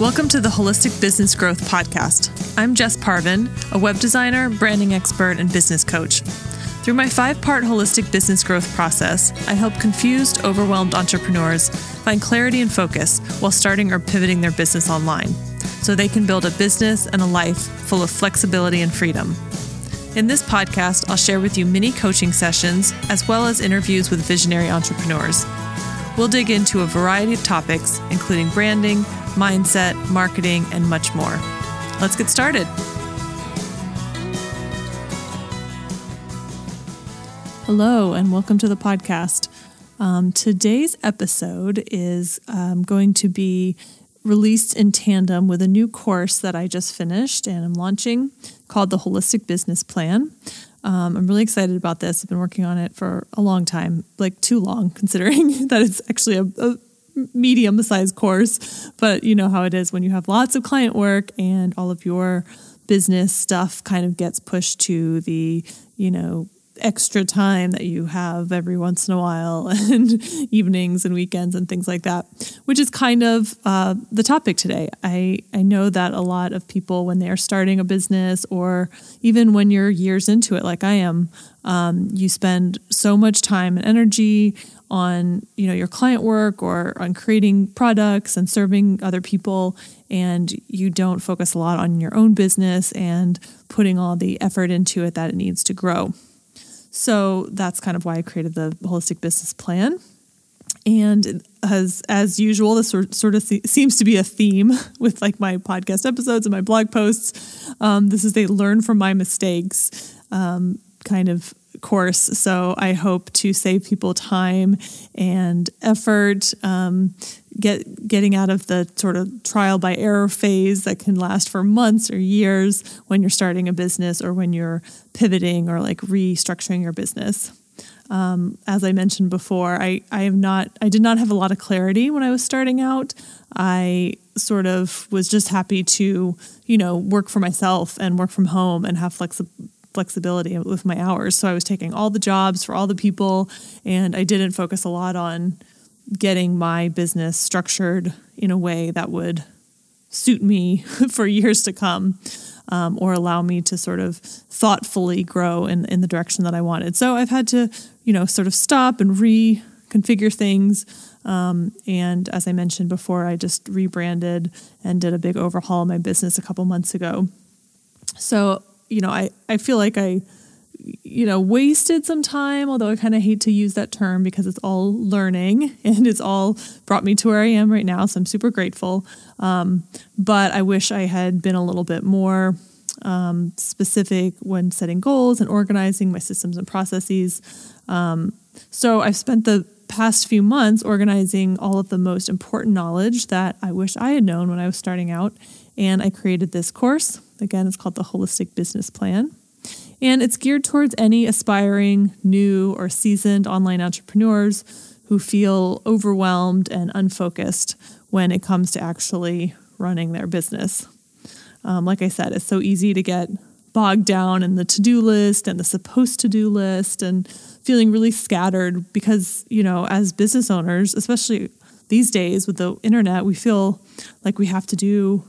Welcome to the Holistic Business Growth Podcast. I'm Jess Parvin, a web designer, branding expert, and business coach. Through my five part holistic business growth process, I help confused, overwhelmed entrepreneurs find clarity and focus while starting or pivoting their business online so they can build a business and a life full of flexibility and freedom. In this podcast, I'll share with you mini coaching sessions as well as interviews with visionary entrepreneurs. We'll dig into a variety of topics, including branding, mindset, marketing, and much more. Let's get started. Hello, and welcome to the podcast. Um, today's episode is um, going to be released in tandem with a new course that I just finished and I'm launching called the Holistic Business Plan. Um, I'm really excited about this. I've been working on it for a long time, like too long, considering that it's actually a, a medium sized course, but you know how it is when you have lots of client work and all of your business stuff kind of gets pushed to the, you know, extra time that you have every once in a while and evenings and weekends and things like that, which is kind of uh, the topic today. I, I know that a lot of people, when they are starting a business or even when you're years into it, like I am, um, you spend so much time and energy on you know your client work or on creating products and serving other people and you don't focus a lot on your own business and putting all the effort into it that it needs to grow so that's kind of why I created the holistic business plan. And as as usual, this sort, of seems to be a theme with like my podcast episodes and my blog posts. Um, this is a learn from my mistakes um, kind of course. So I hope to save people time and effort, um, get getting out of the sort of trial by error phase that can last for months or years when you're starting a business or when you're pivoting or like restructuring your business. Um, as I mentioned before, I, I have not I did not have a lot of clarity when I was starting out. I sort of was just happy to, you know, work for myself and work from home and have flexibility flexibility with my hours. So I was taking all the jobs for all the people, and I didn't focus a lot on getting my business structured in a way that would suit me for years to come. Um, or allow me to sort of thoughtfully grow in, in the direction that I wanted. So I've had to, you know, sort of stop and reconfigure things. Um, and as I mentioned before, I just rebranded and did a big overhaul of my business a couple months ago. So you know, I, I feel like I, you know, wasted some time, although I kind of hate to use that term because it's all learning and it's all brought me to where I am right now. So I'm super grateful. Um, but I wish I had been a little bit more um, specific when setting goals and organizing my systems and processes. Um, so I've spent the past few months organizing all of the most important knowledge that I wish I had known when I was starting out. And I created this course Again, it's called the Holistic Business Plan. And it's geared towards any aspiring, new, or seasoned online entrepreneurs who feel overwhelmed and unfocused when it comes to actually running their business. Um, like I said, it's so easy to get bogged down in the to do list and the supposed to do list and feeling really scattered because, you know, as business owners, especially these days with the internet, we feel like we have to do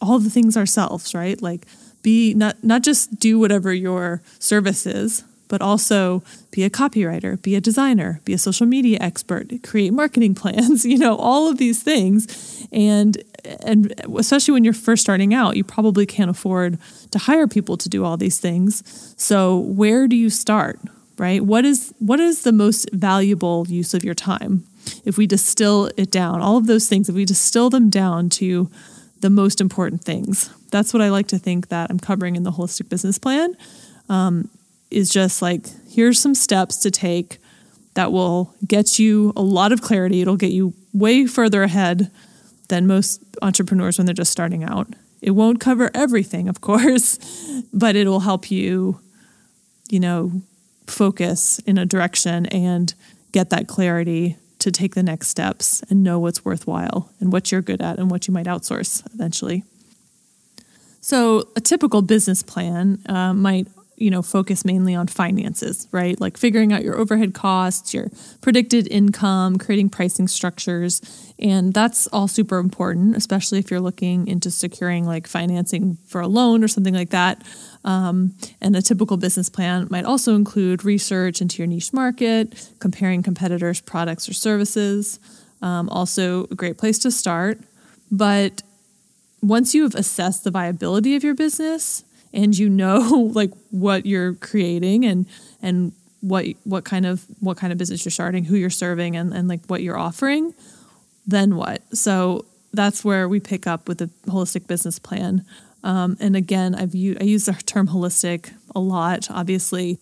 all the things ourselves, right? Like be not not just do whatever your service is, but also be a copywriter, be a designer, be a social media expert, create marketing plans, you know, all of these things. And and especially when you're first starting out, you probably can't afford to hire people to do all these things. So where do you start? Right? What is what is the most valuable use of your time? If we distill it down, all of those things, if we distill them down to the most important things. That's what I like to think that I'm covering in the holistic business plan. Um, is just like here's some steps to take that will get you a lot of clarity. It'll get you way further ahead than most entrepreneurs when they're just starting out. It won't cover everything, of course, but it'll help you, you know, focus in a direction and get that clarity to take the next steps and know what's worthwhile and what you're good at and what you might outsource eventually. So, a typical business plan uh, might you know, focus mainly on finances, right? Like figuring out your overhead costs, your predicted income, creating pricing structures. And that's all super important, especially if you're looking into securing like financing for a loan or something like that. Um, and a typical business plan might also include research into your niche market, comparing competitors' products or services. Um, also, a great place to start. But once you have assessed the viability of your business and you know like what you're creating and and what what kind of what kind of business you're starting, who you're serving, and, and like what you're offering, then what? So that's where we pick up with the holistic business plan. Um, and again, I've used, I use the term holistic a lot, obviously,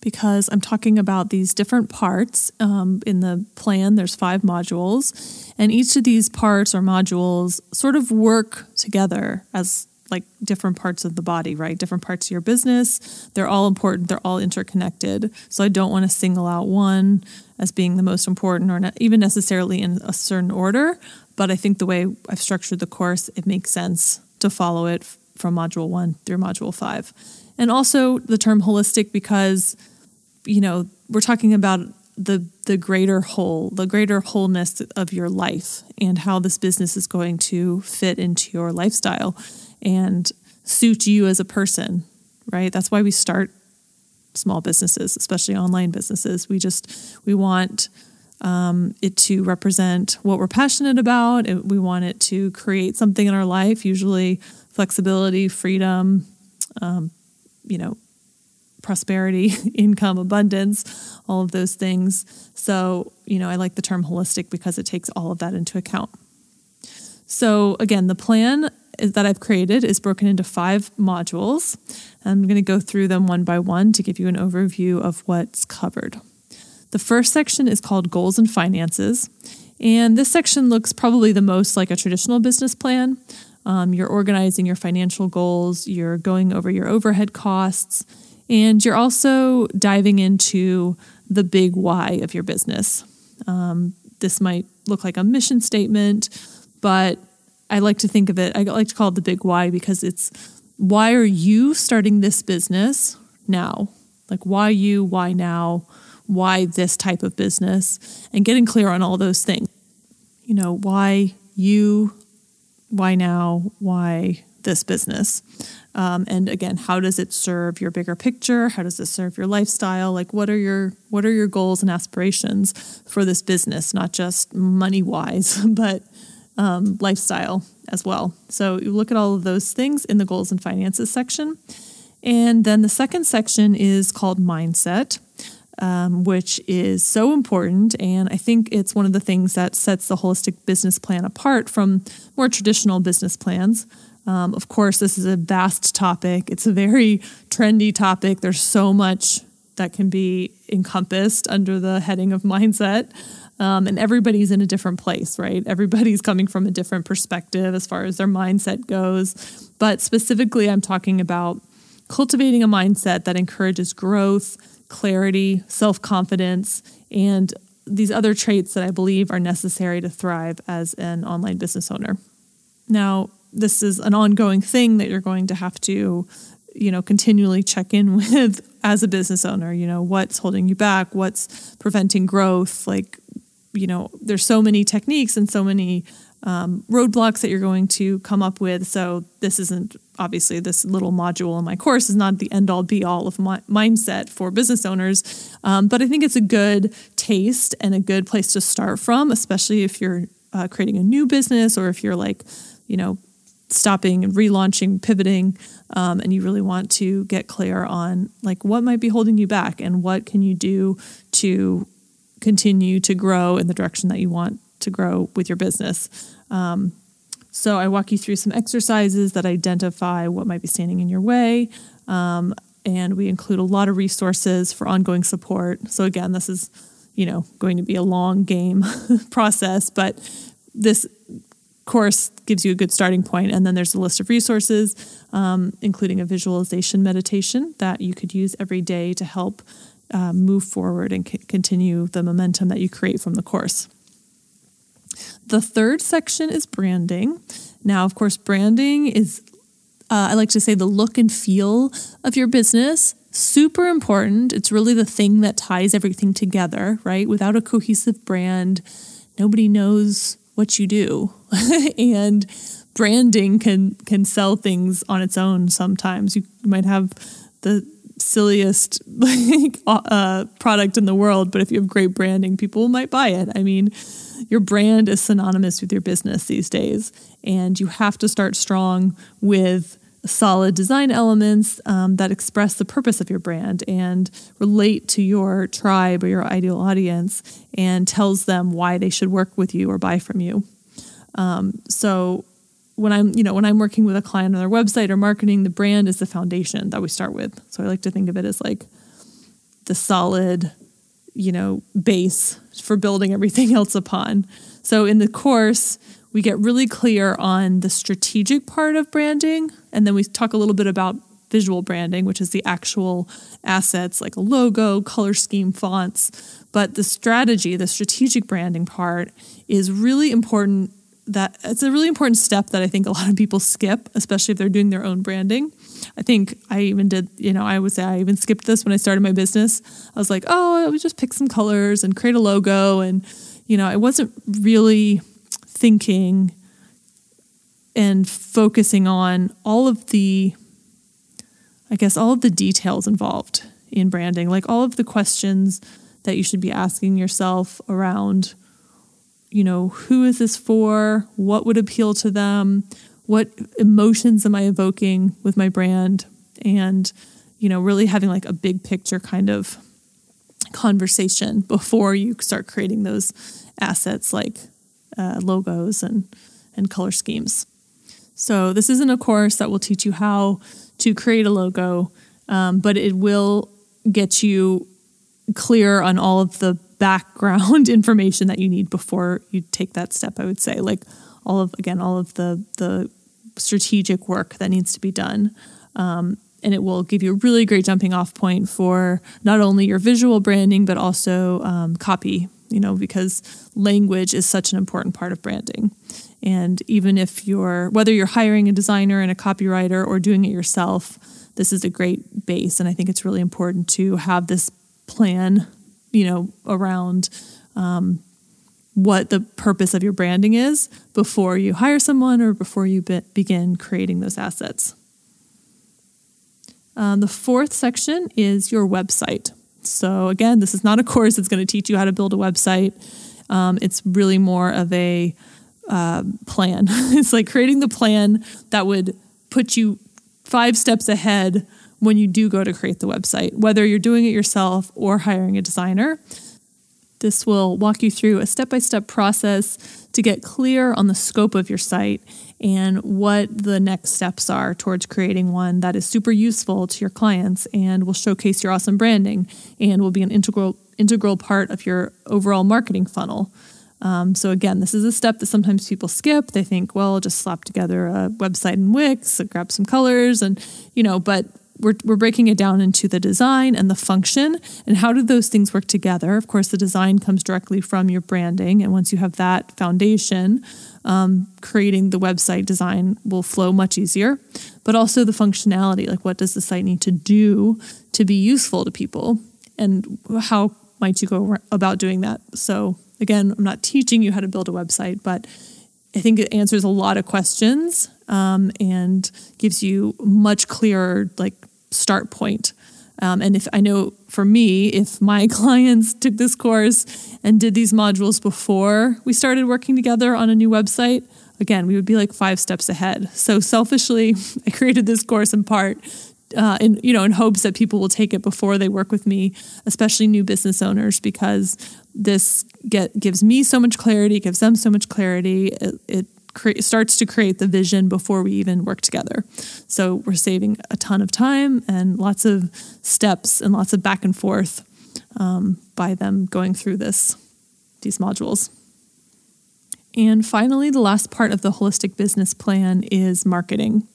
because I'm talking about these different parts um, in the plan. There's five modules, and each of these parts or modules sort of work together as like different parts of the body, right? Different parts of your business. They're all important, they're all interconnected. So I don't want to single out one as being the most important or not even necessarily in a certain order. But I think the way I've structured the course, it makes sense to follow it from module one through module five. And also the term holistic because, you know, we're talking about the the greater whole, the greater wholeness of your life and how this business is going to fit into your lifestyle and suit you as a person, right? That's why we start small businesses, especially online businesses. We just we want um, it to represent what we're passionate about. We want it to create something in our life, usually flexibility, freedom, um, you know, prosperity, income, abundance, all of those things. So, you know, I like the term holistic because it takes all of that into account. So, again, the plan that I've created is broken into five modules. I'm going to go through them one by one to give you an overview of what's covered. The first section is called Goals and Finances. And this section looks probably the most like a traditional business plan. Um, you're organizing your financial goals, you're going over your overhead costs, and you're also diving into the big why of your business. Um, this might look like a mission statement, but I like to think of it, I like to call it the big why because it's why are you starting this business now? Like, why you, why now, why this type of business, and getting clear on all those things. You know, why you, why now, why this business? Um, and again, how does it serve your bigger picture? How does it serve your lifestyle? Like, what are your what are your goals and aspirations for this business? Not just money wise, but um, lifestyle as well. So you look at all of those things in the goals and finances section. And then the second section is called mindset, um, which is so important. And I think it's one of the things that sets the holistic business plan apart from more traditional business plans. Um, of course, this is a vast topic, it's a very trendy topic. There's so much that can be encompassed under the heading of mindset. Um, and everybody's in a different place, right? Everybody's coming from a different perspective as far as their mindset goes. But specifically, I'm talking about cultivating a mindset that encourages growth, clarity, self confidence, and these other traits that I believe are necessary to thrive as an online business owner. Now, this is an ongoing thing that you're going to have to, you know, continually check in with as a business owner. You know, what's holding you back? What's preventing growth? Like, you know, there's so many techniques and so many um, roadblocks that you're going to come up with. So this isn't obviously this little module in my course is not the end all be all of my mindset for business owners, um, but I think it's a good taste and a good place to start from, especially if you're uh, creating a new business or if you're like, you know, stopping and relaunching, pivoting, um, and you really want to get clear on like what might be holding you back and what can you do to continue to grow in the direction that you want to grow with your business. Um, so I walk you through some exercises that identify what might be standing in your way. Um, and we include a lot of resources for ongoing support. So again, this is, you know, going to be a long game process, but this course gives you a good starting point. And then there's a list of resources, um, including a visualization meditation that you could use every day to help uh, move forward and c- continue the momentum that you create from the course. The third section is branding. Now, of course, branding is uh, I like to say the look and feel of your business. Super important. It's really the thing that ties everything together, right? Without a cohesive brand, nobody knows what you do. and branding can can sell things on its own sometimes. You might have the silliest like uh, product in the world, but if you have great branding, people might buy it. I mean, your brand is synonymous with your business these days, and you have to start strong with solid design elements um, that express the purpose of your brand and relate to your tribe or your ideal audience and tells them why they should work with you or buy from you. Um, so when I'm, you know, when I'm working with a client on their website or marketing, the brand is the foundation that we start with. So I like to think of it as like the solid, you know, base for building everything else upon. So in the course, we get really clear on the strategic part of branding, and then we talk a little bit about visual branding, which is the actual assets like a logo, color scheme, fonts. But the strategy, the strategic branding part, is really important that it's a really important step that I think a lot of people skip, especially if they're doing their own branding. I think I even did, you know, I would say I even skipped this when I started my business. I was like, oh, I would just pick some colors and create a logo. And, you know, I wasn't really thinking and focusing on all of the, I guess, all of the details involved in branding, like all of the questions that you should be asking yourself around you know, who is this for? What would appeal to them? What emotions am I evoking with my brand? And, you know, really having like a big picture kind of conversation before you start creating those assets like uh, logos and, and color schemes. So, this isn't a course that will teach you how to create a logo, um, but it will get you clear on all of the background information that you need before you take that step i would say. Like all of again all of the the strategic work that needs to be done. Um, and it will give you a really great jumping off point for not only your visual branding but also um, copy you know because language is such an important part of branding. And even if you're whether you're hiring a designer and a copywriter or doing it yourself this is a great base. And i think it's really important to have this plan you know, around um, what the purpose of your branding is before you hire someone or before you be- begin creating those assets. Um, the fourth section is your website. So, again, this is not a course that's going to teach you how to build a website. Um, it's really more of a uh, plan. it's like creating the plan that would put you five steps ahead when you do go to create the website, whether you're doing it yourself or hiring a designer. This will walk you through a step by step process to get clear on the scope of your site and what the next steps are towards creating one that is super useful to your clients and will showcase your awesome branding and will be an integral integral part of your overall marketing funnel. Um, so again, this is a step that sometimes people skip. They think, well, I'll just slap together a website in Wix, grab some colors, and you know. But we're, we're breaking it down into the design and the function. And how do those things work together? Of course the design comes directly from your branding. And once you have that foundation um, creating the website design will flow much easier. But also the functionality like what does the site need to do to be useful to people? And how might you go about doing that? So again i'm not teaching you how to build a website but I think it answers a lot of questions um, and gives you much clearer like start point. Um, and if I know for me, if my clients took this course and did these modules before we started working together on a new website, again, we would be like five steps ahead. So selfishly, I created this course in part uh, in you know in hopes that people will take it before they work with me, especially new business owners, because this get gives me so much clarity, gives them so much clarity. It, it cre- starts to create the vision before we even work together. So we're saving a ton of time and lots of steps and lots of back and forth um, by them going through this these modules. And finally, the last part of the holistic business plan is marketing.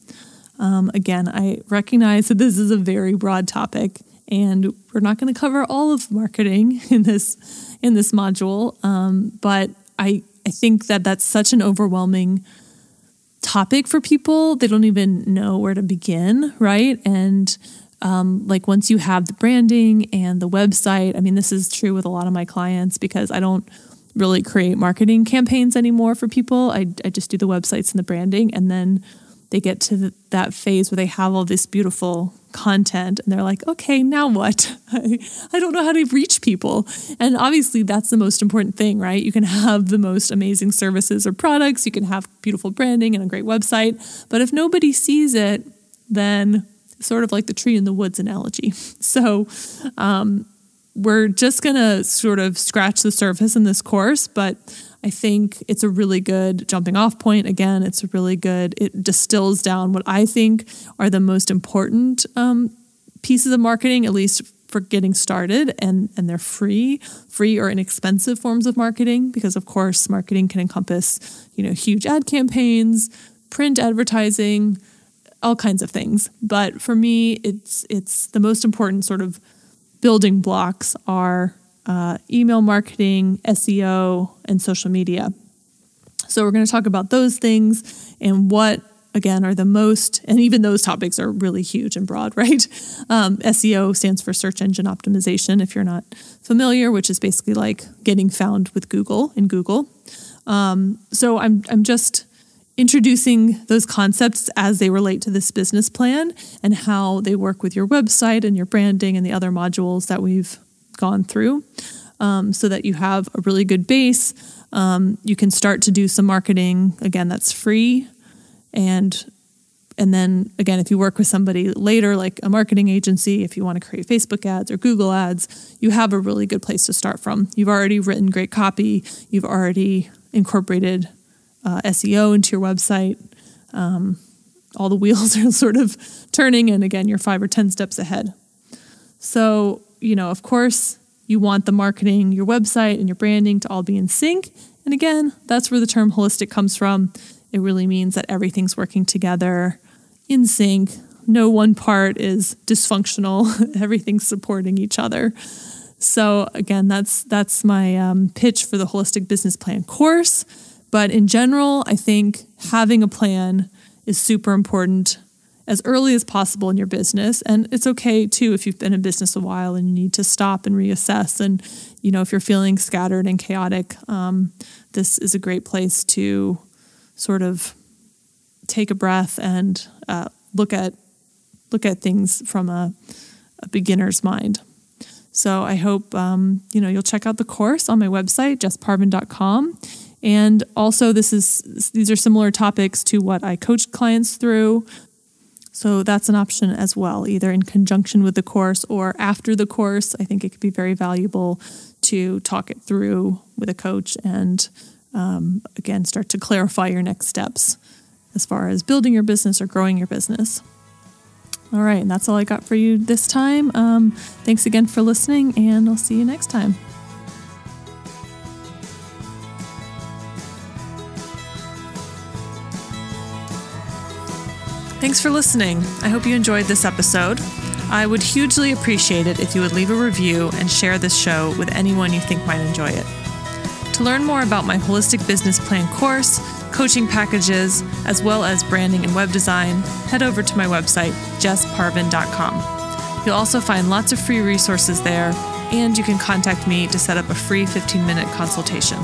Um, again, I recognize that this is a very broad topic, and we're not going to cover all of marketing in this in this module. Um, but I I think that that's such an overwhelming topic for people. They don't even know where to begin, right? And um, like once you have the branding and the website, I mean, this is true with a lot of my clients because I don't really create marketing campaigns anymore for people. I, I just do the websites and the branding. And then they get to the, that phase where they have all this beautiful content and they're like, okay, now what? I, I don't know how to reach people. And obviously, that's the most important thing, right? You can have the most amazing services or products, you can have beautiful branding and a great website. But if nobody sees it, then sort of like the tree in the woods analogy. So, um, we're just going to sort of scratch the surface in this course, but I think it's a really good jumping off point. Again, it's really good. It distills down what I think are the most important um, pieces of marketing, at least for getting started, and and they're free, free or inexpensive forms of marketing. Because of course, marketing can encompass you know huge ad campaigns, print advertising, all kinds of things. But for me, it's it's the most important sort of building blocks are uh, email marketing, SEO, and social media. So, we're going to talk about those things and what, again, are the most, and even those topics are really huge and broad, right? Um, SEO stands for search engine optimization, if you're not familiar, which is basically like getting found with Google in Google. Um, so, I'm, I'm just introducing those concepts as they relate to this business plan and how they work with your website and your branding and the other modules that we've gone through um, so that you have a really good base. Um, you can start to do some marketing. Again, that's free. And and then again, if you work with somebody later, like a marketing agency, if you want to create Facebook ads or Google ads, you have a really good place to start from. You've already written great copy, you've already incorporated uh, SEO into your website. Um, all the wheels are sort of turning, and again, you're five or 10 steps ahead. So, you know, of course, you want the marketing, your website, and your branding to all be in sync. And again, that's where the term holistic comes from. It really means that everything's working together in sync. No one part is dysfunctional. Everything's supporting each other. So again, that's that's my um, pitch for the holistic business plan course. But in general, I think having a plan is super important as early as possible in your business. And it's okay too if you've been in business a while and you need to stop and reassess. And, you know, if you're feeling scattered and chaotic, um, this is a great place to sort of take a breath and uh, look at look at things from a, a beginner's mind. So I hope um, you know you'll check out the course on my website, jessparvin.com. And also, this is these are similar topics to what I coach clients through. So that's an option as well, either in conjunction with the course or after the course. I think it could be very valuable to talk it through with a coach and um, again start to clarify your next steps as far as building your business or growing your business. All right, and that's all I got for you this time. Um, thanks again for listening, and I'll see you next time. Thanks for listening. I hope you enjoyed this episode. I would hugely appreciate it if you would leave a review and share this show with anyone you think might enjoy it. To learn more about my holistic business plan course, coaching packages, as well as branding and web design, head over to my website, jessparvin.com. You'll also find lots of free resources there, and you can contact me to set up a free 15 minute consultation.